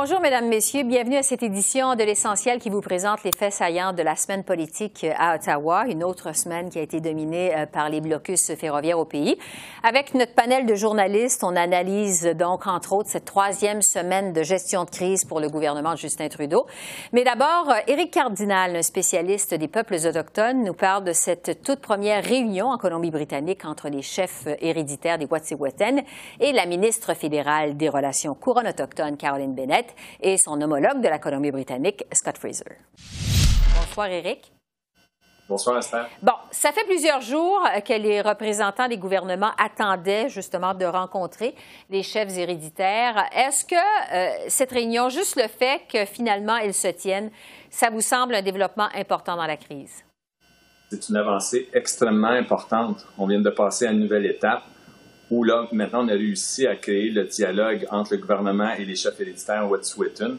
Bonjour, Mesdames, Messieurs. Bienvenue à cette édition de l'Essentiel qui vous présente les faits saillants de la semaine politique à Ottawa, une autre semaine qui a été dominée euh, par les blocus ferroviaires au pays. Avec notre panel de journalistes, on analyse donc, entre autres, cette troisième semaine de gestion de crise pour le gouvernement de Justin Trudeau. Mais d'abord, euh, Éric Cardinal, un spécialiste des peuples autochtones, nous parle de cette toute première réunion en Colombie-Britannique entre les chefs héréditaires des Wet'suwet'en et la ministre fédérale des Relations couronnes autochtones, Caroline Bennett et son homologue de la Colombie-Britannique, Scott Fraser. Bonsoir, Eric. Bonsoir, Esther. Bon, ça fait plusieurs jours que les représentants des gouvernements attendaient justement de rencontrer les chefs héréditaires. Est-ce que euh, cette réunion, juste le fait que finalement elle se tienne, ça vous semble un développement important dans la crise? C'est une avancée extrêmement importante. On vient de passer à une nouvelle étape où là, maintenant, on a réussi à créer le dialogue entre le gouvernement et les chefs héréditaires Wet'suwet'en,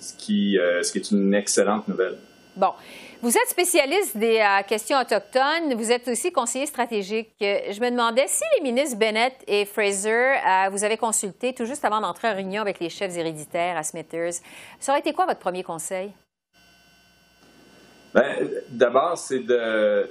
ce qui, euh, ce qui est une excellente nouvelle. Bon. Vous êtes spécialiste des euh, questions autochtones. Vous êtes aussi conseiller stratégique. Je me demandais si les ministres Bennett et Fraser, euh, vous avez consulté tout juste avant d'entrer en réunion avec les chefs héréditaires à Smithers. Ça aurait été quoi votre premier conseil? Bien, D'abord, c'est de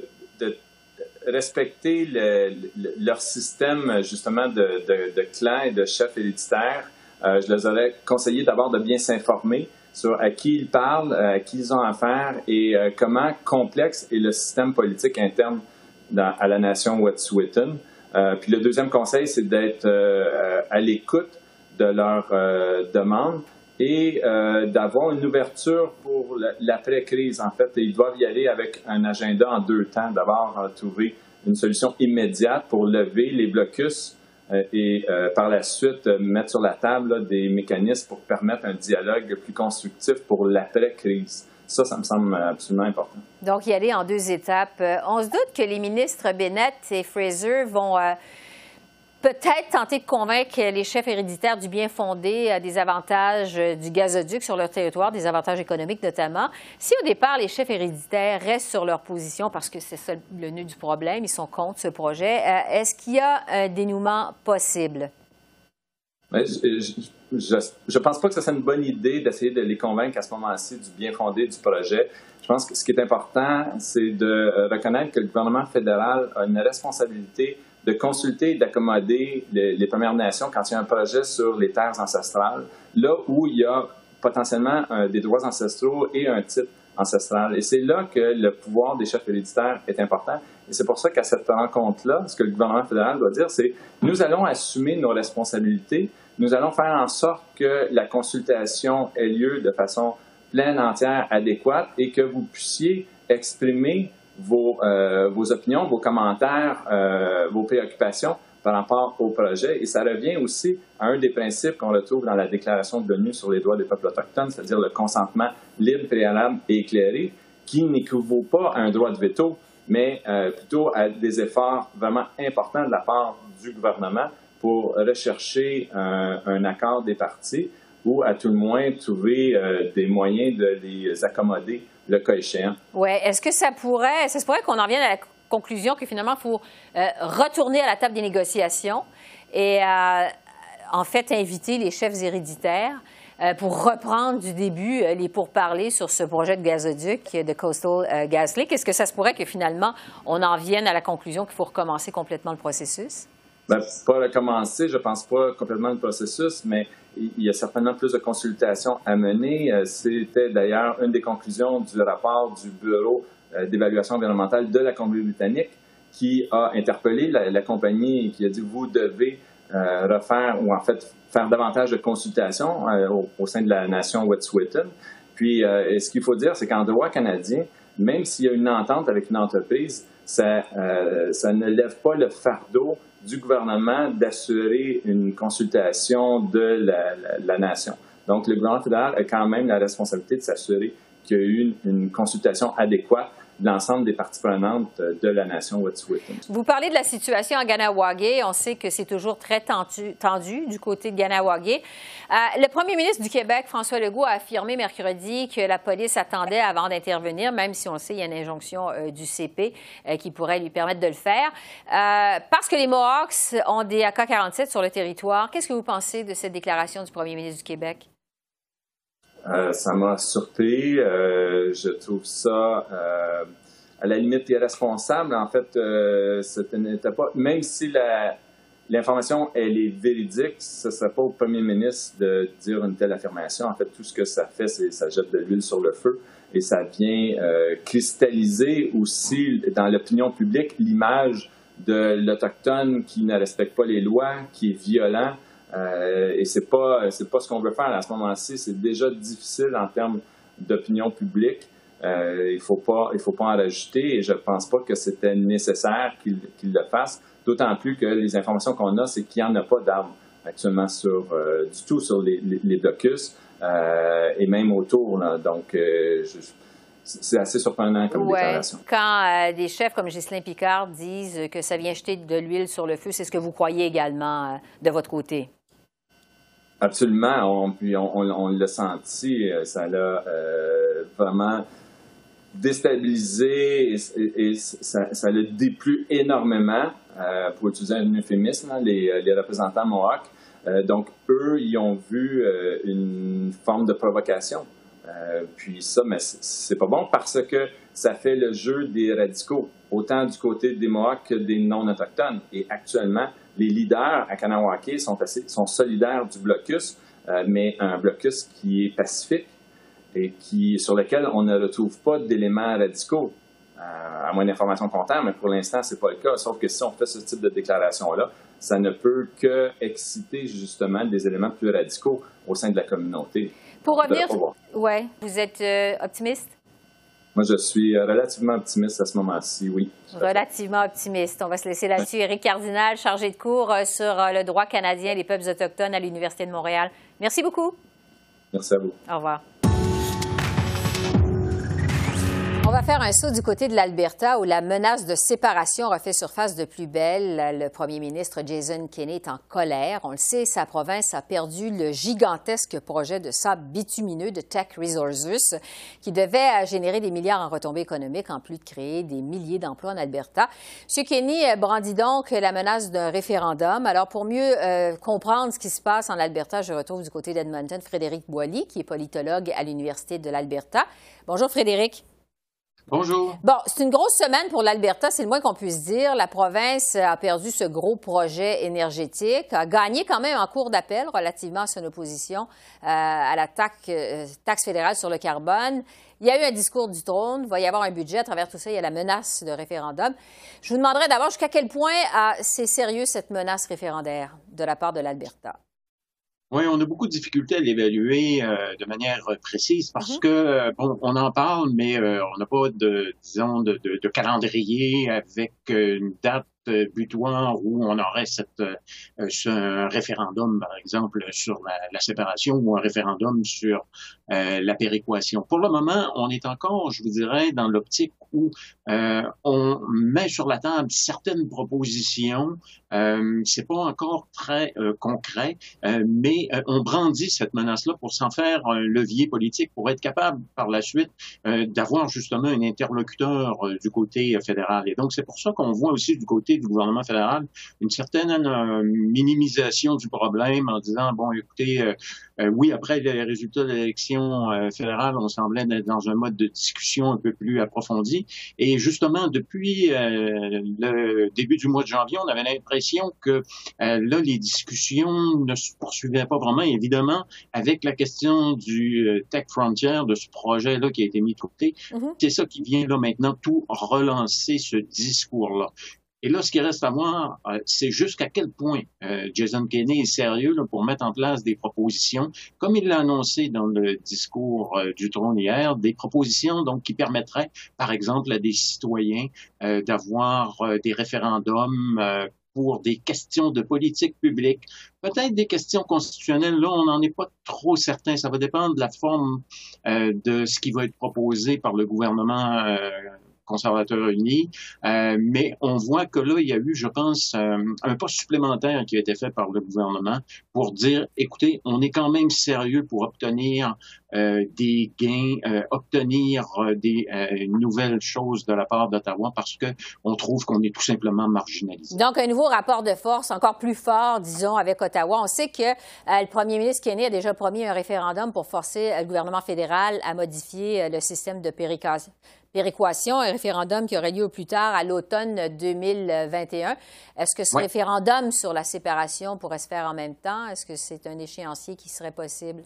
respecter le, le, leur système justement de, de, clans et de chefs héréditaires. Euh, je les aurais conseillé d'abord de bien s'informer sur à qui ils parlent, à qui ils ont affaire et euh, comment complexe est le système politique interne à la nation Wet'suwet'en. Euh, puis le deuxième conseil, c'est d'être euh, à l'écoute de leurs euh, demandes et euh, d'avoir une ouverture pour l'après-crise. En fait, ils doivent y aller avec un agenda en deux temps. D'abord, euh, trouver une solution immédiate pour lever les blocus euh, et par la suite mettre sur la table des mécanismes pour permettre un dialogue plus constructif pour l'après-crise. Ça, ça me semble absolument important. Donc, y aller en deux étapes. On se doute que les ministres Bennett et Fraser vont peut-être tenter de convaincre les chefs héréditaires du bien fondé euh, des avantages du gazoduc sur leur territoire, des avantages économiques notamment. Si au départ, les chefs héréditaires restent sur leur position parce que c'est le nœud du problème, ils sont contre ce projet, euh, est-ce qu'il y a un dénouement possible? Je ne pense pas que ce soit une bonne idée d'essayer de les convaincre à ce moment-ci du bien fondé du projet. Je pense que ce qui est important, c'est de reconnaître que le gouvernement fédéral a une responsabilité de consulter et d'accommoder les, Premières Nations quand il y a un projet sur les terres ancestrales, là où il y a potentiellement un, des droits ancestraux et un titre ancestral. Et c'est là que le pouvoir des chefs héréditaires est important. Et c'est pour ça qu'à cette rencontre-là, ce que le gouvernement fédéral doit dire, c'est nous allons assumer nos responsabilités, nous allons faire en sorte que la consultation ait lieu de façon pleine, entière, adéquate et que vous puissiez exprimer vos, euh, vos opinions, vos commentaires, euh, vos préoccupations par rapport au projet. Et ça revient aussi à un des principes qu'on retrouve dans la Déclaration de l'ONU sur les droits des peuples autochtones, c'est-à-dire le consentement libre, préalable et éclairé, qui n'équivaut pas à un droit de veto, mais euh, plutôt à des efforts vraiment importants de la part du gouvernement pour rechercher un, un accord des partis ou à tout le moins trouver euh, des moyens de les accommoder le. Oui. Est-ce que ça pourrait, ça se pourrait qu'on en vienne à la conclusion que finalement, il faut euh, retourner à la table des négociations et euh, en fait inviter les chefs héréditaires euh, pour reprendre du début les pourparlers sur ce projet de gazoduc de Coastal GasLink. Est-ce que ça se pourrait que finalement, on en vienne à la conclusion qu'il faut recommencer complètement le processus? Ben, pas recommencer, je pense pas complètement le processus, mais il y a certainement plus de consultations à mener. C'était d'ailleurs une des conclusions du rapport du Bureau d'évaluation environnementale de la Colombie-Britannique qui a interpellé la, compagnie et qui a dit vous devez euh, refaire ou en fait faire davantage de consultations euh, au, sein de la nation Wet'suwet'en. Puis euh, ce qu'il faut dire, c'est qu'en droit canadien, même s'il y a une entente avec une entreprise, ça, ça ne lève pas le fardeau du gouvernement d'assurer une consultation de la, la, la, nation. Donc, le gouvernement fédéral a quand même la responsabilité de s'assurer qu'il y a eu une consultation adéquate l'ensemble des parties prenantes de la nation Wet'suwet'en. Vous parlez de la situation à Ganawagé. On sait que c'est toujours très tendu, tendu du côté de Ganawagé. Euh, le premier ministre du Québec, François Legault, a affirmé mercredi que la police attendait avant d'intervenir, même si on sait, il y a une injonction euh, du CP euh, qui pourrait lui permettre de le faire. parce que les Mohawks ont des AK-47 sur le territoire, qu'est-ce que vous pensez de cette déclaration du premier ministre du Québec? Euh, ça m'a surpris. Euh, je trouve ça euh, à la limite irresponsable. En fait, ce n'était pas. Même si l'information elle est véridique, ce ne serait pas au premier ministre de dire une telle affirmation. En fait, tout ce que ça fait, c'est ça jette de l'huile sur le feu et ça vient cristalliser aussi dans l'opinion publique l'image de l'Autochtone qui ne respecte pas les lois, qui est violent, euh, et c'est pas c'est pas ce qu'on veut faire à ce moment-ci. C'est déjà difficile en termes d'opinion publique. Euh, il faut pas il faut pas en rajouter et je pense pas que c'était nécessaire qu'il le fasse. D'autant plus que les informations qu'on a, c'est qu'il n'y en a pas d'armes actuellement sur euh, du tout sur les, les, blocus et même autour. Donc c'est assez surprenant comme déclaration. Quand des chefs comme Ghislain Picard disent que ça vient jeter de l'huile sur le feu, c'est ce que vous croyez également de votre côté? Absolument. On, puis on, l'a senti, euh, ça l'a euh, vraiment déstabilisé et, ça, l'a déplu énormément, euh, pour utiliser un euphémisme, les, représentants Mohawk. donc, eux, ils ont vu une forme de provocation. puis ça, mais c'est pas bon parce que ça fait le jeu des radicaux, autant du côté des Mohawks que des non-autochtones. Et actuellement, les leaders à Kanawake sont, sont solidaires du blocus, euh, mais un blocus qui est pacifique et qui, sur lequel on ne retrouve pas d'éléments radicaux, euh, à moins d'informations comptables, mais pour l'instant, ce n'est pas le cas. Sauf que si on fait ce type de déclaration-là, ça ne peut que exciter justement des éléments plus radicaux au sein de la communauté. Pour revenir, ouais, vous êtes euh, optimiste? Moi, je suis relativement optimiste à ce moment-ci, oui. Relativement optimiste. On va se laisser là-dessus. Éric Cardinal, chargé de cours euh, sur euh, le droit canadien et les peuples autochtones à l'Université de Montréal. Merci beaucoup. Merci à vous. Au revoir. Va faire un saut du côté de l'Alberta où la menace de séparation refait surface de plus belle. Le premier ministre Jason Kenney est en colère. On le sait, sa province a perdu le gigantesque projet de sable bitumineux de Tech Resources qui devait générer des milliards en retombées économiques en plus de créer des milliers d'emplois en Alberta. M. Kenney brandit donc la menace d'un référendum. Alors, pour mieux euh, comprendre ce qui se passe en Alberta, je retrouve du côté d'Edmonton Frédéric Boilly, qui est politologue à l'Université de l'Alberta. Bonjour Frédéric. Bonjour. Bon, c'est une grosse semaine pour l'Alberta, c'est le moins qu'on puisse dire. La province a perdu ce gros projet énergétique, a gagné quand même en cours d'appel relativement à son opposition euh, à la taxe, euh, taxe fédérale sur le carbone. Il y a eu un discours du trône, il va y avoir un budget. À travers tout ça, il y a la menace de référendum. Je vous demanderai d'abord jusqu'à quel point c'est sérieux cette menace référendaire de la part de l'Alberta? Oui, on a beaucoup de difficultés à l'évaluer euh, de manière précise parce mm-hmm. que euh, bon, on en parle, mais euh, on n'a pas de disons de, de, de, calendrier avec une date butoir où on aurait cette, un référendum, par exemple, sur la, séparation ou un référendum sur la péréquation. Pour le moment, on est encore, je vous dirais, dans l'optique où euh, on met sur la table certaines propositions. Euh, c'est pas encore très euh, concret, euh, mais on brandit cette menace-là pour s'en faire un levier politique, pour être capable par la suite d'avoir justement un interlocuteur du côté fédéral. Et donc c'est pour ça qu'on voit aussi du côté du gouvernement fédéral une certaine minimisation du problème en disant bon, écoutez. oui, après les résultats de l'élection fédérale, on semblait être dans un mode de discussion un peu plus approfondi. Et justement, depuis euh, le début du mois de janvier, on avait l'impression que euh, là, les discussions ne se poursuivaient pas vraiment. Évidemment, avec la question du euh, Tech Frontier, de ce projet-là qui a été mis de côté, mm-hmm. c'est ça qui vient là maintenant tout relancer ce discours-là. Et là, ce qui reste à voir, euh, c'est jusqu'à quel point euh, Jason Kenney est sérieux pour mettre en place des propositions, comme il l'a annoncé dans le discours euh, du trône hier, des propositions donc qui permettraient, par exemple, à des citoyens d'avoir des référendums pour des questions de politique publique, peut-être des questions constitutionnelles. Là, on n'en est pas trop certain. Ça va dépendre de la forme euh, de ce qui va être proposé par le gouvernement euh, conservateurs unis. Euh, mais on voit que là, il y a eu, je pense, euh, un pas supplémentaire qui a été fait par le gouvernement pour dire, écoutez, on est quand même sérieux pour obtenir euh, des gains, obtenir des nouvelles choses de la part d'Ottawa parce que on trouve qu'on est tout simplement marginalisé. Donc, un nouveau rapport de force encore plus fort, disons, avec Ottawa. On sait que le premier ministre Kenney a déjà promis un référendum pour forcer le gouvernement fédéral à modifier le système de péréquation péréquation, un référendum qui aurait lieu au plus tard à l'automne 2021. Est-ce que ce référendum sur la séparation pourrait se faire en même temps? Est-ce que c'est un échéancier qui serait possible?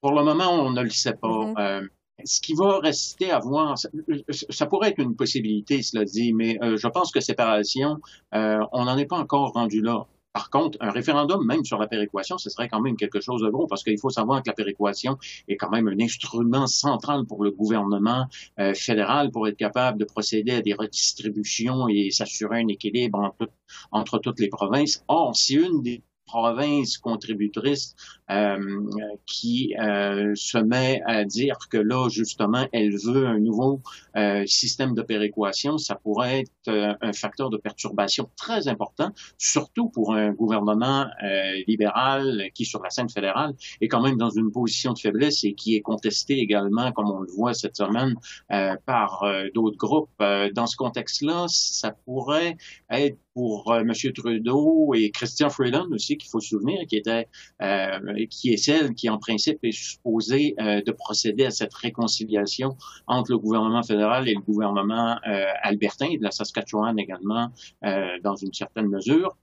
Pour le moment, on ne le sait pas. Mm-hmm. Euh, ce qui va rester à voir, ça, pourrait être une possibilité, cela dit, mais euh, je pense que séparation, euh, on n'en est pas encore rendu là. Par contre, un référendum, même sur la péréquation, ce serait quand même quelque chose de gros, parce qu'il faut savoir que la péréquation est quand même un instrument central pour le gouvernement euh, fédéral pour être capable de procéder à des redistributions et s'assurer un équilibre entre, toutes les provinces. Or, si une des provinces contributrices qui euh, se met à dire que là, justement, elle veut un nouveau euh, système de péréquation, ça pourrait être un facteur de perturbation très important, surtout pour un gouvernement libéral qui, sur la scène fédérale, est quand même dans une position de faiblesse et qui est contesté également, comme on le voit cette semaine, par d'autres groupes. dans ce contexte-là, ça pourrait être pour M. Trudeau et Christian Freeland aussi, qu'il faut se souvenir, qui était qui est celle qui, en principe, est supposée euh, de procéder à cette réconciliation entre le gouvernement fédéral et le gouvernement euh, albertain, et de la Saskatchewan également, euh, dans une certaine mesure,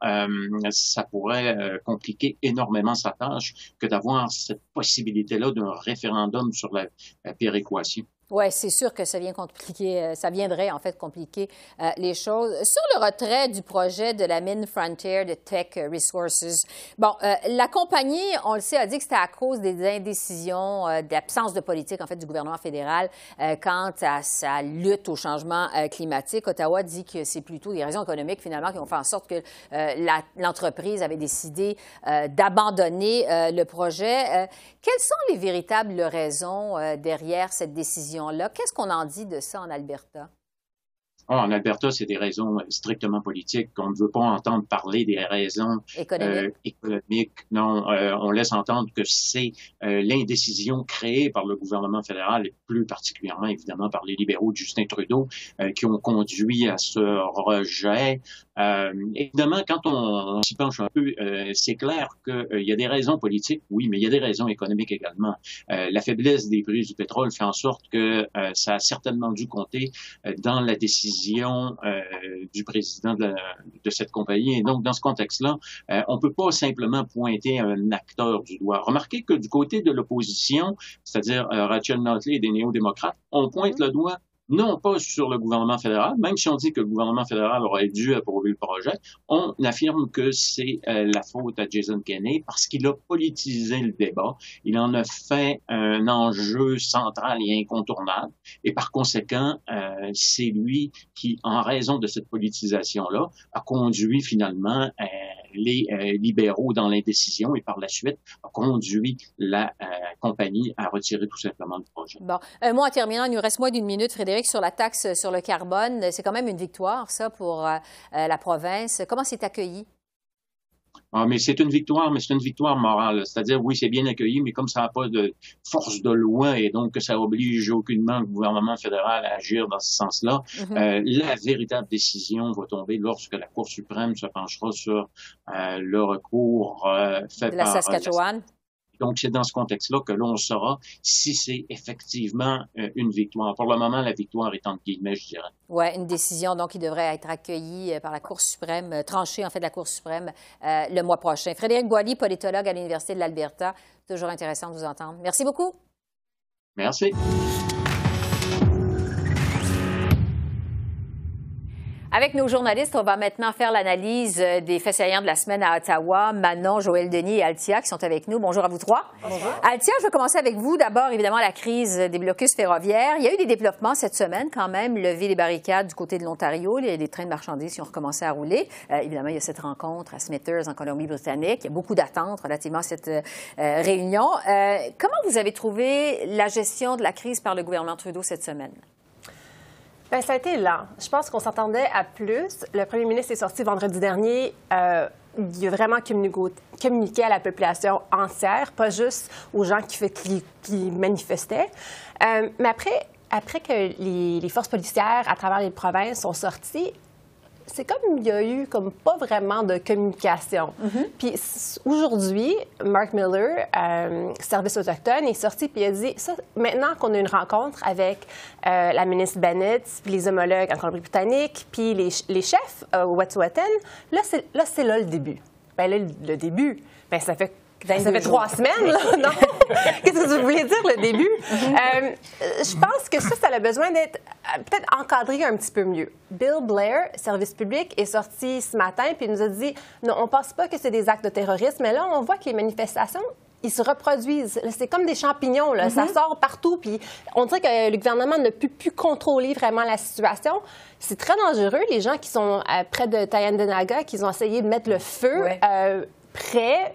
ça pourrait compliquer énormément sa tâche que d'avoir cette possibilité-là d'un référendum sur la péréquation. Oui, c'est sûr que ça vient compliquer, euh, ça viendrait en fait compliquer euh, les choses. Sur le retrait du projet de la mine Frontier de Tech Resources, bon, euh, la compagnie, on le sait, a dit que c'était à cause des indécisions, d'absence de politique en fait du gouvernement fédéral quant à sa lutte au changement climatique. Ottawa dit que c'est plutôt des raisons économiques finalement qui ont fait en sorte que l'entreprise avait décidé d'abandonner le projet. quelles sont les véritables raisons derrière cette décision? Qu'est-ce qu'on en dit de ça en Alberta? Ah, en Alberta, c'est des raisons strictement politiques. On ne veut pas entendre parler des raisons euh, économiques? Non, euh, on laisse entendre que c'est euh, l'indécision créée par le gouvernement fédéral et plus particulièrement, évidemment, par les libéraux de Justin Trudeau qui ont conduit à ce rejet. Évidemment, quand on, s'y penche un peu, c'est clair qu'il y a des raisons politiques, oui, mais il y a des raisons économiques également. la faiblesse des prix du pétrole fait en sorte que ça a certainement dû compter dans la décision euh, du président de, cette compagnie. Et donc, dans ce contexte-là, euh, on ne peut pas simplement pointer un acteur du doigt. Remarquez que du côté de l'opposition, c'est-à-dire euh, Rachel Notley et des néo-démocrates, on pointe mm-hmm. le doigt non pas sur le gouvernement fédéral, même si on dit que le gouvernement fédéral aurait dû approuver le projet, on affirme que c'est euh, la faute à Jason Kenney parce qu'il a politisé le débat, il en a fait un enjeu central et incontournable, et par conséquent, euh, c'est lui qui, en raison de cette politisation-là, a conduit finalement euh, les libéraux dans l'indécision et par la suite a conduit la compagnie à retirer tout simplement le projet. Bon, un mot en terminant, il nous reste moins d'une minute, Frédéric sur la taxe sur le carbone. C'est quand même une victoire, ça, pour euh, euh, la province. Comment c'est accueilli? Ah, mais c'est une victoire, mais c'est une victoire morale. C'est-à-dire, oui, c'est bien accueilli, mais comme ça n'a pas de force de loi et donc que ça oblige aucunement le gouvernement fédéral à agir dans ce sens-là, mm-hmm. euh, la véritable décision va tomber lorsque la Cour suprême se penchera sur le recours fait de la Saskatchewan. Donc, c'est dans ce contexte-là que l'on saura si c'est effectivement euh, une victoire. Pour le moment, la victoire est entre guillemets, je dirais. Oui, une décision donc qui devrait être accueillie euh, par la Cour suprême, euh, tranchée en fait de la Cour suprême le mois prochain. Frédéric Boily, politologue à l'Université de l'Alberta. Toujours intéressant de vous entendre. Merci beaucoup. Merci. Avec nos journalistes, on va maintenant faire l'analyse euh, des faits saillants de la semaine à Ottawa. Manon, Joël Denis et Altia qui sont avec nous. Bonjour à vous trois. Bonjour. Altia, je vais commencer avec vous. D'abord, évidemment, la crise des blocus ferroviaires. Il y a eu des développements cette semaine quand même. Lever les barricades du côté de l'Ontario. Les, les, trains de marchandises qui ont recommencé à rouler. Euh, évidemment, il y a cette rencontre à Smithers en Colombie-Britannique. Il y a beaucoup d'attentes relativement à cette euh, réunion. Euh, comment vous avez trouvé la gestion de la crise par le gouvernement Trudeau cette semaine? Bien, ça a été lent. Je pense qu'on s'attendait à plus. Le premier ministre est sorti vendredi dernier. Euh, il a vraiment communiqué à la population entière, pas juste aux gens qui, qui, manifestaient. Euh, mais après, après que les, les, forces policières à travers les provinces sont sorties, c'est comme il y a eu comme pas vraiment de communication. Mm-hmm. Puis aujourd'hui, Mark Miller, euh, service autochtone, est sorti puis il a dit ça, maintenant qu'on a une rencontre avec euh, la ministre Bennett, puis les homologues en Colombie-Britannique, puis les, les, chefs euh, au Wet'suwet'en, là c'est là c'est là le début. Ben là le début, ben ça fait ça fait trois semaines, là, non? Qu'est-ce que vous voulez dire, le début? Euh, je pense que ça, ça a besoin d'être euh, peut-être encadré un petit peu mieux. Bill Blair, service public, est sorti ce matin puis il nous a dit non, on ne pense pas que c'est des actes de terrorisme, mais là, on voit que les manifestations ils se reproduisent. C'est comme des champignons, là. ça mm-hmm. sort partout. Puis on dirait que le gouvernement ne peut plus contrôler vraiment la situation. C'est très dangereux. Les gens qui sont euh, près de Tayandenaga, qui ont essayé de mettre le feu près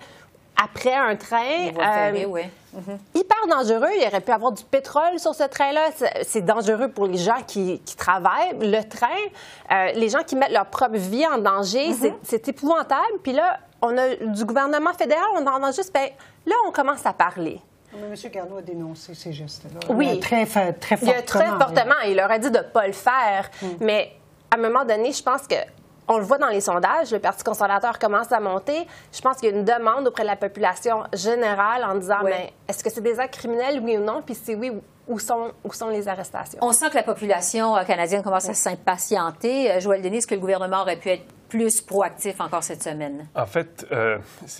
après un train. Euh, oui. Mhm. Hyper dangereux. Il aurait pu avoir du pétrole sur ce train-là. C'est dangereux pour les gens qui, travaillent. Le train, euh, les gens qui mettent leur propre vie en danger, mhm. c'est épouvantable. Puis là, on a du gouvernement fédéral, on en a juste. Ben, là, on commence à parler. Mais M. Garneau a dénoncé ces gestes-là. Oui. Très, très fortement. Il a très fortement. Il aurait dit de ne pas le faire. Mm. Mais à un moment donné, je pense que on le voit dans les sondages, le Parti conservateur commence à monter. Je pense qu'il y a une demande auprès de la population générale en disant, mais est-ce que c'est des actes criminels, oui ou non? Puis si oui, où sont, où sont les arrestations? On sent que la population euh, canadienne commence à s'impatienter. Euh, Joël Denis, est-ce que le gouvernement aurait pu être plus proactif encore cette semaine? En fait, euh,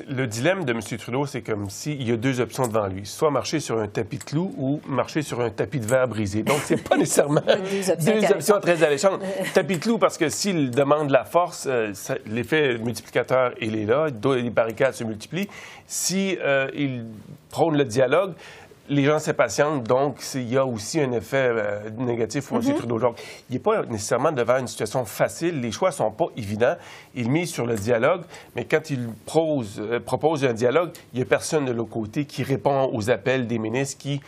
le dilemme de M. Trudeau, c'est comme s'il y a deux options devant lui. Soit marcher sur un tapis de clous ou marcher sur un tapis de verre brisé. Donc, c'est pas nécessairement deux options, très alléchantes. tapis de clous, parce que s'il demande la force, euh, l'effet multiplicateur, il est là. Les barricades se multiplient. Si euh, il prône le dialogue, les gens s'impatientent, donc il y a aussi un effet euh, négatif pour M. Mm-hmm. Trudeau. Donc, il n'est pas nécessairement devant une situation facile. Les choix ne sont pas évidents. Il mise sur le dialogue, mais quand il euh, propose un dialogue, il n'y a personne de l'autre côté qui répond aux appels des ministres qui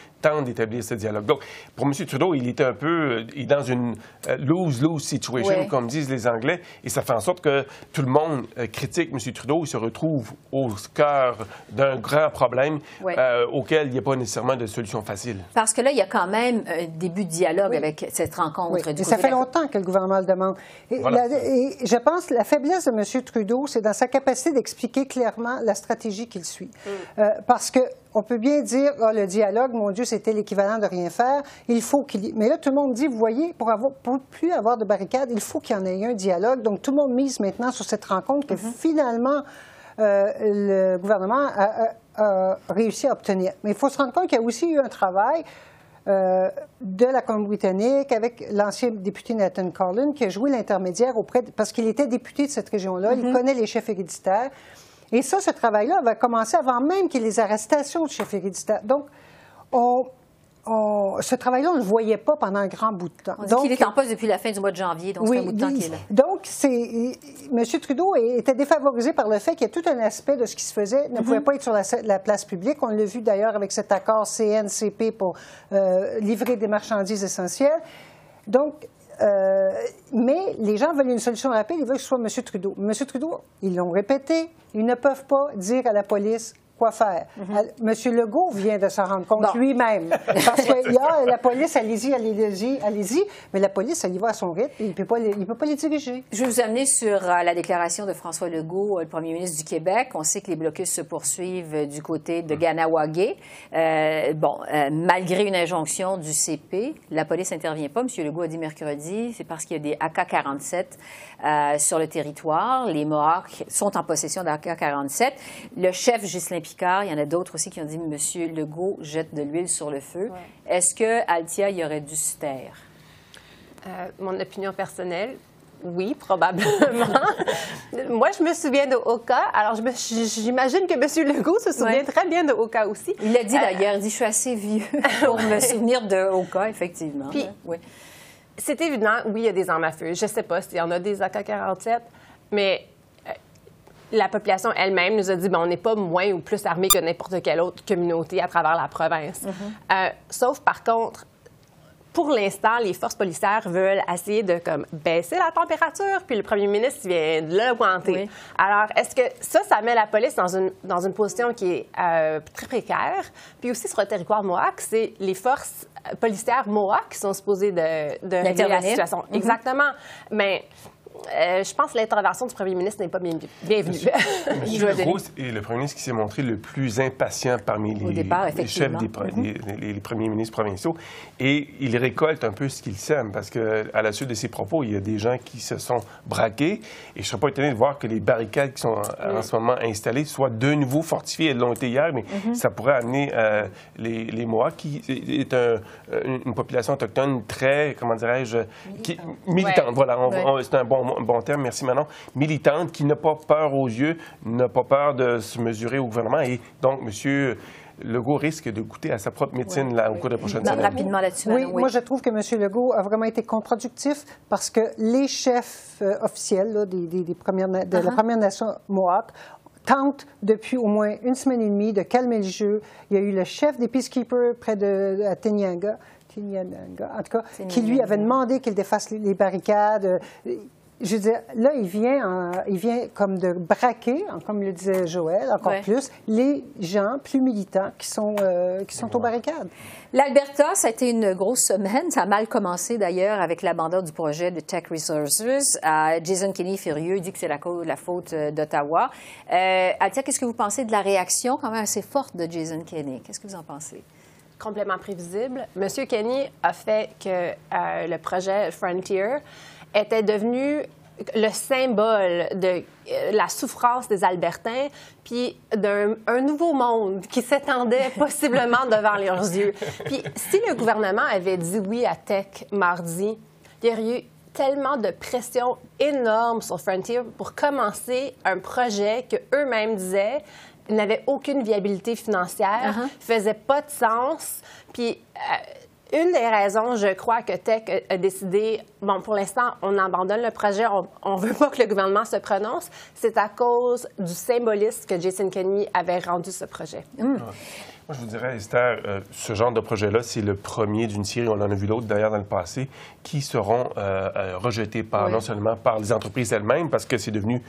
d'établir ce dialogue. Donc, pour M. Trudeau, il est un peu il est dans une euh, lose-lose situation, comme disent les Anglais, et ça fait en sorte que tout le monde euh, critique M. Trudeau. Il se retrouve au cœur d'un grand problème euh, auquel il n'y a pas nécessairement de solution facile. Parce que là, il y a quand même un début de dialogue avec cette rencontre. Du ça fait longtemps que le gouvernement le demande. Et, je pense que la faiblesse de M. Trudeau, c'est dans sa capacité d'expliquer clairement la stratégie qu'il suit. Mm. parce que on peut bien dire, oh, le dialogue, mon Dieu, c'était l'équivalent de rien faire. Il faut qu'il y... Mais là, tout le monde dit, vous voyez, pour avoir, pour plus avoir de barricades, il faut qu'il y en ait un dialogue. Donc, tout le monde mise maintenant sur cette rencontre que mm-hmm. finalement, euh, le gouvernement a, réussi à obtenir. Mais il faut se rendre compte qu'il y a aussi eu un travail euh, de la Colombie-Britannique avec l'ancien député Nathan Carlin qui a joué l'intermédiaire auprès parce qu'il était député de cette région-là, il mm-hmm. connaît les chefs héréditaires. Et ça, ce travail-là va commencer avant même qu'il y ait les arrestations de chefs héréditaires. Donc, ce travail-là, on ne le voyait pas pendant un grand bout de temps. donc, il est en poste depuis la fin du mois de janvier, donc c'est un bout de temps qu'il est là. Donc, c'est, M. Trudeau était défavorisé par le fait qu'il y a tout un aspect de ce qui se faisait ne pouvait mhm. pas être sur la, place publique. On l'a vu d'ailleurs avec cet accord CNCP pour euh, livrer des marchandises essentielles. Donc, euh, mais les gens veulent une solution rapide, ils veulent que ce soit M. Trudeau. M. Trudeau, ils l'ont répété, ils ne peuvent pas dire à la police quoi faire. Monsieur Legault vient de s'en rendre compte lui-même. Parce qu'il y a la police, allez-y, allez-y, allez-y, mais la police, elle y va à son rythme, il ne peut, pas les, peut pas les diriger. Je vais vous amener sur euh, la déclaration de François Legault, euh, le premier ministre du Québec. On sait que les blocus se poursuivent euh, du côté de Ganawagé. bon, malgré une injonction du CP, la police n'intervient pas. Monsieur Legault a dit mercredi, c'est parce qu'il y a des AK-47 sur le territoire. Les Mohawks sont en possession d'AK-47. Le chef Ghislain Picard, il y en a d'autres aussi qui ont dit Monsieur Legault jette de l'huile sur le feu. Est-ce que Altia y aurait dû se taire? Euh, mon opinion personnelle, oui, probablement. Moi, je me souviens de Oka. Alors, j'imagine que M. Legault se souvient très bien de Oka aussi. Il a dit d'ailleurs, il dit, je suis assez vieux pour me souvenir de Oka, effectivement. Puis, oui. c'est évident, oui, il y a des armes à feu. Je ne sais pas s'il y en a des AK-47, mais euh, la population elle-même nous a dit ben, on n'est pas moins ou plus armé que n'importe quelle autre communauté à travers la province. Mm-hmm. Euh, sauf, par contre, pour l'instant, les forces policières veulent essayer de comme, baisser la température, puis le premier ministre vient de l'augmenter. Alors, est-ce que ça, ça met la police dans une, dans une position qui est euh, très précaire? Puis aussi, sur le territoire Mohawk, c'est les forces policières Mohawk qui sont supposées de, de régler la situation. Mm-hmm. Exactement. Mais euh, je pense que l'intervention du premier ministre n'est pas bienvenue. Monsieur Legault est le premier ministre qui s'est montré le plus impatient parmi les, chefs des mm-hmm. les, premiers ministres provinciaux. Et il récolte un peu ce qu'il sème, parce qu'à la suite de ses propos, il y a des gens qui se sont braqués. Et je ne serais pas étonné de voir que les barricades qui sont en, ce moment installées soient de nouveau fortifiées. Elles l'ont été hier, mais mm-hmm. ça pourrait amener euh, les, les qui est une population autochtone très, comment dirais-je, militante. Voilà, c'est un bon bon terme, merci Manon, militante, qui n'a pas peur aux yeux, n'a pas peur de se mesurer au gouvernement. Et donc, Monsieur Legault risque de goûter à sa propre médecine là, au cours des prochaines semaines. Rapidement là-dessus. Oui, moi je trouve que M. Legault a vraiment été contre-productif parce que les chefs euh, officiels des, premières, de la uh-huh. Première Nation Mohawk tentent depuis au moins une semaine et demie de calmer le jeu. Il y a eu le chef des Peacekeepers près de à Tenyanga, en tout cas, qui lui avait demandé qu'il défasse les barricades je veux dire, là, il vient, il vient comme de braquer, comme le disait Joël, encore plus, les gens plus militants qui sont, euh, qui sont aux barricades. L'Alberta, ça a été une grosse semaine. Ça a mal commencé d'ailleurs avec l'abandon du projet de Tech Resources. Euh, Jason Kenney, furieux, dit que c'est la, la, faute euh, d'Ottawa. Euh, Altia, qu'est-ce que vous pensez de la réaction quand même assez forte de Jason Kenney? Qu'est-ce que vous en pensez? Complètement prévisible. Monsieur Kenney a fait que le projet Frontier était devenu le symbole de euh, la souffrance des Albertains, puis d'un nouveau monde qui s'étendait possiblement devant leurs yeux. Puis si le gouvernement avait dit oui à Tech mardi, il y aurait eu tellement de pression énorme sur Frontier pour commencer un projet que eux-mêmes disaient n'avait aucune viabilité financière, uh-huh. faisait pas de sens, puis euh, une des raisons, je crois, que Tech a décidé, bon, pour l'instant, on abandonne le projet, on ne veut pas que le gouvernement se prononce, c'est à cause du symbolisme que Jason Kenney avait rendu ce projet. Moi, je vous dirais, Esther, euh, ce genre de projet-là, c'est le premier d'une série, on en a vu d'autres d'ailleurs dans le passé, qui seront euh, euh, rejetés par, non seulement par les entreprises elles-mêmes, parce que c'est devenu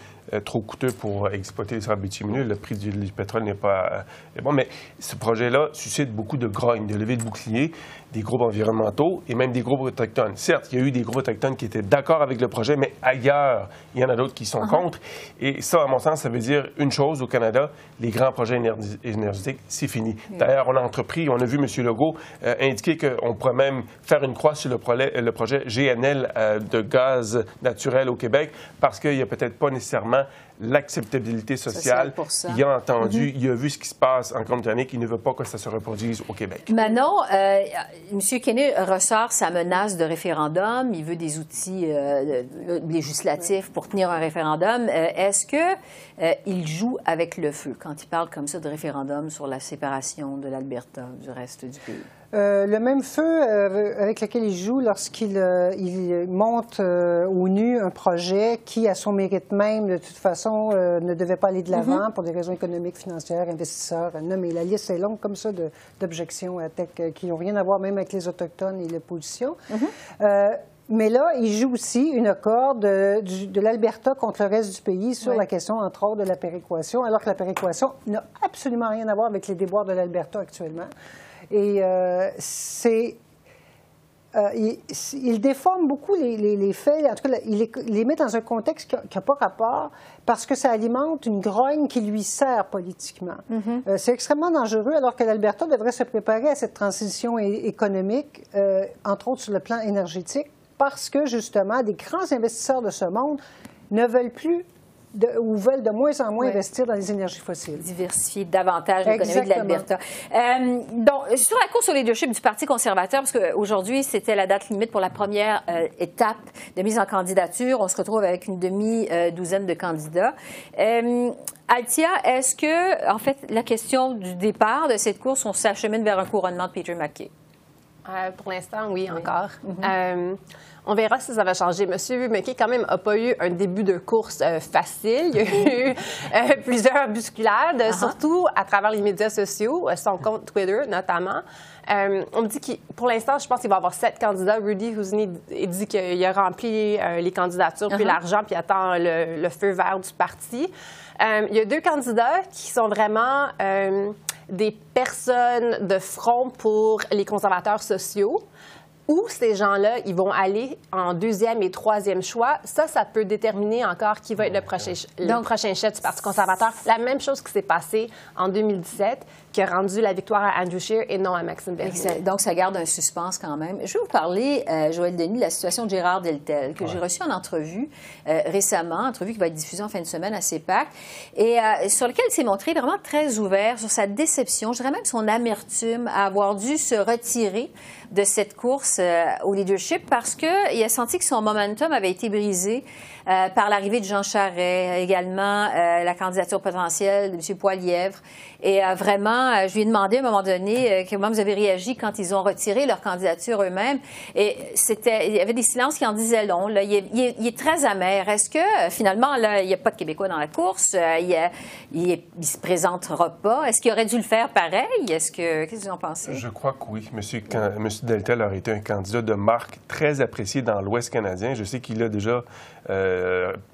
trop coûteux pour exploiter les sables bitumineux, le prix du, pétrole n'est pas bon, mais ce projet-là suscite beaucoup de grogne, de levée de boucliers des groupes environnementaux et même des groupes autochtones. Certes, il y a eu des groupes autochtones qui étaient d'accord avec le projet, mais ailleurs, il y en a d'autres qui sont uh-huh. contre. Et ça, à mon sens, ça veut dire une chose au Canada, les grands projets énergétiques, c'est fini. D'ailleurs, on a entrepris, on a vu M. Legault euh, indiquer qu'on pourrait même faire une croix sur le, projet, le projet GNL euh, de gaz naturel au Québec parce qu'il n'y a peut-être pas nécessairement l'acceptabilité sociale. il a entendu, mhm. il a vu ce qui se passe en Colombie-Britannique, il ne veut pas que ça se reproduise au Québec. Manon, euh, M. Kenney ressort sa menace de référendum. Il veut des outils euh, législatifs pour tenir un référendum. Euh, est-ce qu'il joue avec le feu quand il parle comme ça de référendum sur la séparation de l'Alberta du reste du pays? Euh, le même feu euh, avec lequel il joue lorsqu'il euh, il monte au nu un projet qui, à son mérite même, de toute façon, ne devait pas aller de l'avant mm-hmm. pour des raisons économiques, financières, investisseurs. Non, mais la liste est longue comme ça d'objections à tech qui n'ont rien à voir même avec les Autochtones et l'opposition. Mm-hmm. mais là, il joue aussi une corde de, de l'Alberta contre le reste du pays sur la question, entre autres, de la péréquation, alors que la péréquation n'a absolument rien à voir avec les déboires de l'Alberta actuellement. Et euh, c'est. Euh, il, déforme beaucoup les, faits, en tout cas, il les, met dans un contexte qui n'a pas rapport parce que ça alimente une grogne qui lui sert politiquement. Mm-hmm. Euh, c'est extrêmement dangereux alors que l'Alberta devrait se préparer à cette transition économique, entre autres sur le plan énergétique, parce que justement, des grands investisseurs de ce monde ne veulent plus ou veulent de moins en moins investir dans les énergies fossiles. Diversifier davantage l'économie de l'Alberta. Euh, donc, sur la course au leadership du Parti conservateur, parce qu'aujourd'hui, c'était la date limite pour la première euh, étape de mise en candidature. On se retrouve avec une demi-douzaine de candidats. Euh, Altia, est-ce que, en fait, la question du départ de cette course, on s'achemine vers un couronnement de Peter McKay? Pour l'instant, oui, encore. Mm-hmm. On verra si ça va changer. Monsieur McKay, quand même, n'a pas eu un début de course euh, facile. Il y a eu euh, plusieurs bousculades, uh-huh. surtout à travers les médias sociaux, euh, son compte Twitter notamment. on me dit que pour l'instant, je pense qu'il va y avoir sept candidats. Rudy Housney dit qu'il a rempli les candidatures, puis uh-huh. l'argent, puis attend le, feu vert du parti. il y a deux candidats qui sont vraiment des personnes de front pour les conservateurs sociaux où ces gens-là, ils vont aller en deuxième et troisième choix. Ça, ça peut déterminer encore qui va être le prochain, le prochain chef du Parti conservateur. La même chose qui s'est passée en 2017 qui a rendu la victoire à Andrew Scheer et non à Maxime Bernier. Donc, ça garde un suspense quand même. Je vais vous parler, euh, Joël Denis, de la situation de Gérard Deltel, que j'ai reçu en entrevue euh, récemment, entrevue qui va être diffusée en fin de semaine à CEPAC, et euh, sur lequel il s'est montré vraiment très ouvert sur sa déception, je dirais même son amertume à avoir dû se retirer de cette course au leadership parce qu'il a senti que son momentum avait été brisé par l'arrivée de Jean Charest, également la candidature potentielle de M. Poilièvre. Et vraiment, euh, je lui ai demandé à un moment donné euh, comment vous avez réagi quand ils ont retiré leur candidature eux-mêmes. Et c'était, il y avait des silences qui en disaient long. Là. Il, est, très amer. Est-ce que euh, finalement, là, il n'y a pas de Québécois dans la course? il, ne se présentera pas? Est-ce qu'il aurait dû le faire pareil? Est-ce que, qu'est-ce que vous en pensez? Je crois que oui. Monsieur, Monsieur Deltel aurait été un candidat de marque très apprécié dans l'Ouest canadien. Je sais qu'il a déjà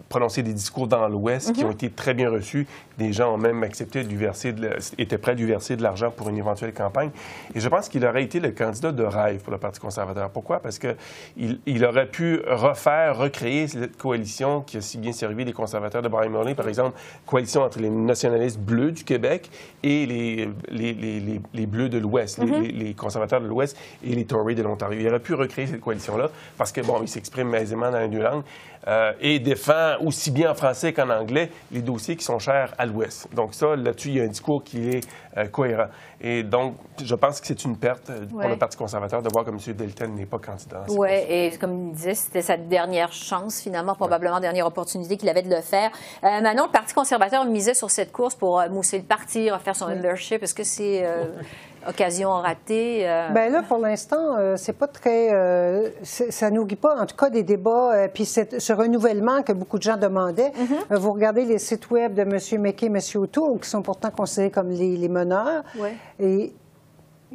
prononcé des discours dans l'Ouest qui mhm. ont été très bien reçus. Des gens ont même accepté de lui verser, de, étaient prêts à lui verser de l'argent pour une éventuelle campagne. Et je pense qu'il aurait été le candidat de rêve pour le Parti conservateur. Pourquoi? Parce qu'il il aurait pu refaire, recréer cette coalition qui a si bien servi les conservateurs de Brian Mulroney, par exemple, coalition entre les nationalistes bleus du Québec et les, les, les, les bleus de l'Ouest, les, conservateurs de l'Ouest et les Tories de l'Ontario. Il aurait pu recréer cette coalition-là parce que, bon, il s'exprime aisément dans les deux langues euh, et défend aussi bien en français qu'en anglais les dossiers qui sont chers à l'Ouest. Donc ça, là-dessus, il y a un discours qui est euh, cohérent. Et donc, je pense que c'est une perte euh, pour le Parti conservateur de voir que M. Deltel n'est pas candidat. Oui, et comme il disait, c'était sa dernière chance, finalement, probablement dernière opportunité qu'il avait de le faire. Euh, maintenant, le Parti conservateur misait sur cette course pour mousser le parti, refaire son leadership. Est-ce que c'est occasion ratée? Bien là, pour l'instant, c'est pas très... ça nourrit pas, en tout cas, des débats. puis ce renouvellement que beaucoup de gens demandaient. Mm-hmm. vous regardez les sites web de M. McKay et M. O'Toole, qui sont pourtant considérés comme les, les et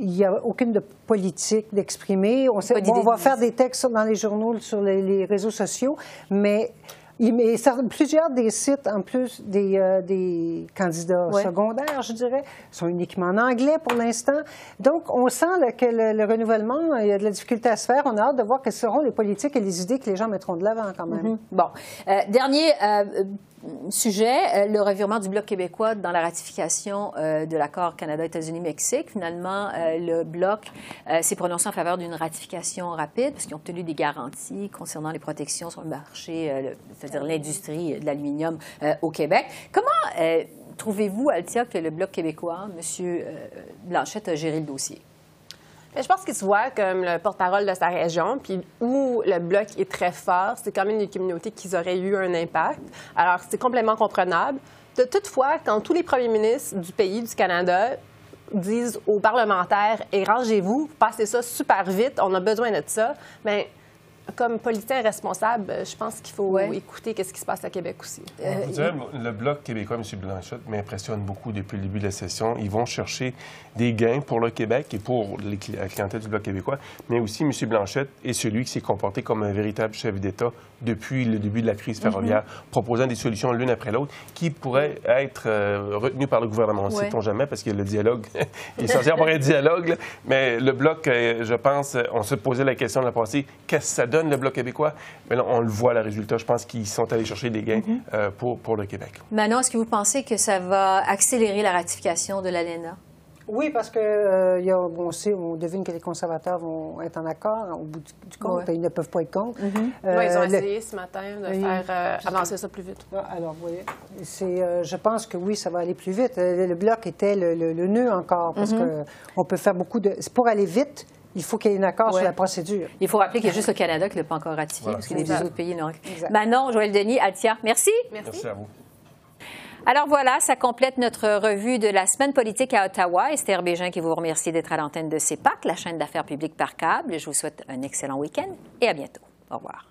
il n'y a aucune de politique d'exprimer. On, on va faire des textes dans les journaux, sur les, réseaux sociaux, mais il met plusieurs des sites, en plus des, euh, candidats secondaires, je dirais, sont uniquement en anglais pour l'instant. Donc, on sent que le, renouvellement, il y a de la difficulté à se faire. On a hâte de voir quelles seront les politiques et les idées que les gens mettront de l'avant quand même. Mm-hmm. Bon. Euh, dernier euh, sujet, euh, le revirement du Bloc québécois dans la ratification euh, de l'accord Canada-États-Unis-Mexique. Finalement, euh, le Bloc s'est prononcé en faveur d'une ratification rapide parce qu'ils ont obtenu des garanties concernant les protections sur le marché, c'est-à-dire l'industrie de l'aluminium au Québec. Comment trouvez-vous, Altia, que le Bloc québécois, M. Blanchette, a géré le dossier? je pense qu'il se voit comme le porte-parole de sa région, puis où le bloc est très fort, c'est quand même une communauté qui aurait eu un impact. Alors, c'est complètement comprenable. De toutefois, quand tous les premiers ministres du pays, du Canada, disent aux parlementaires rangez-vous, passez ça super vite, on a besoin de ça, bien, comme politicien responsable, je pense qu'il faut écouter ce qui se passe à Québec aussi. Euh, le Bloc québécois, M. Blanchette, m'impressionne beaucoup depuis le début de la session. Ils vont chercher des gains pour le Québec et pour la clientèle du Bloc québécois, mais aussi M. Blanchette est celui qui s'est comporté comme un véritable chef d'État depuis le début de la crise ferroviaire, mhm. proposant des solutions l'une après l'autre qui pourraient être euh, retenues par le gouvernement. On ne sait-on jamais, parce que le dialogue, il est censé avoir un dialogue, mais le Bloc, euh, je pense, on se posait la question de la passée, qu'est-ce que ça donne le Bloc québécois? Mais là, on le voit, le résultat. Je pense qu'ils sont allés chercher des gains mhm. euh, pour, pour le Québec. Maintenant, est-ce que vous pensez que ça va accélérer la ratification de l'ALENA? Oui, parce que euh, y a, on sait, on devine que les conservateurs vont être en accord au bout du, compte. Ils ne peuvent pas être contre. Mm-hmm. Euh, ils ont essayé ce matin de faire avancer ça plus vite. alors, vous voyez, je pense que oui, ça va aller plus vite. Le, bloc était le, nœud encore, parce mm-hmm. qu'on peut faire beaucoup de... Pour aller vite, il faut qu'il y ait un accord sur la procédure. Il faut rappeler qu'il y a juste le Canada qui ne l'a pas encore ratifié, parce que les deux autres pays l'ont. Manon, Joël Denis, Altia, merci. merci. Merci à vous. Alors voilà, ça complète notre revue de la semaine politique à Ottawa. Esther Bégin qui vous remercie d'être à l'antenne de CEPAC, la chaîne d'affaires publiques par câble. Je vous souhaite un excellent week-end et à bientôt. Au revoir.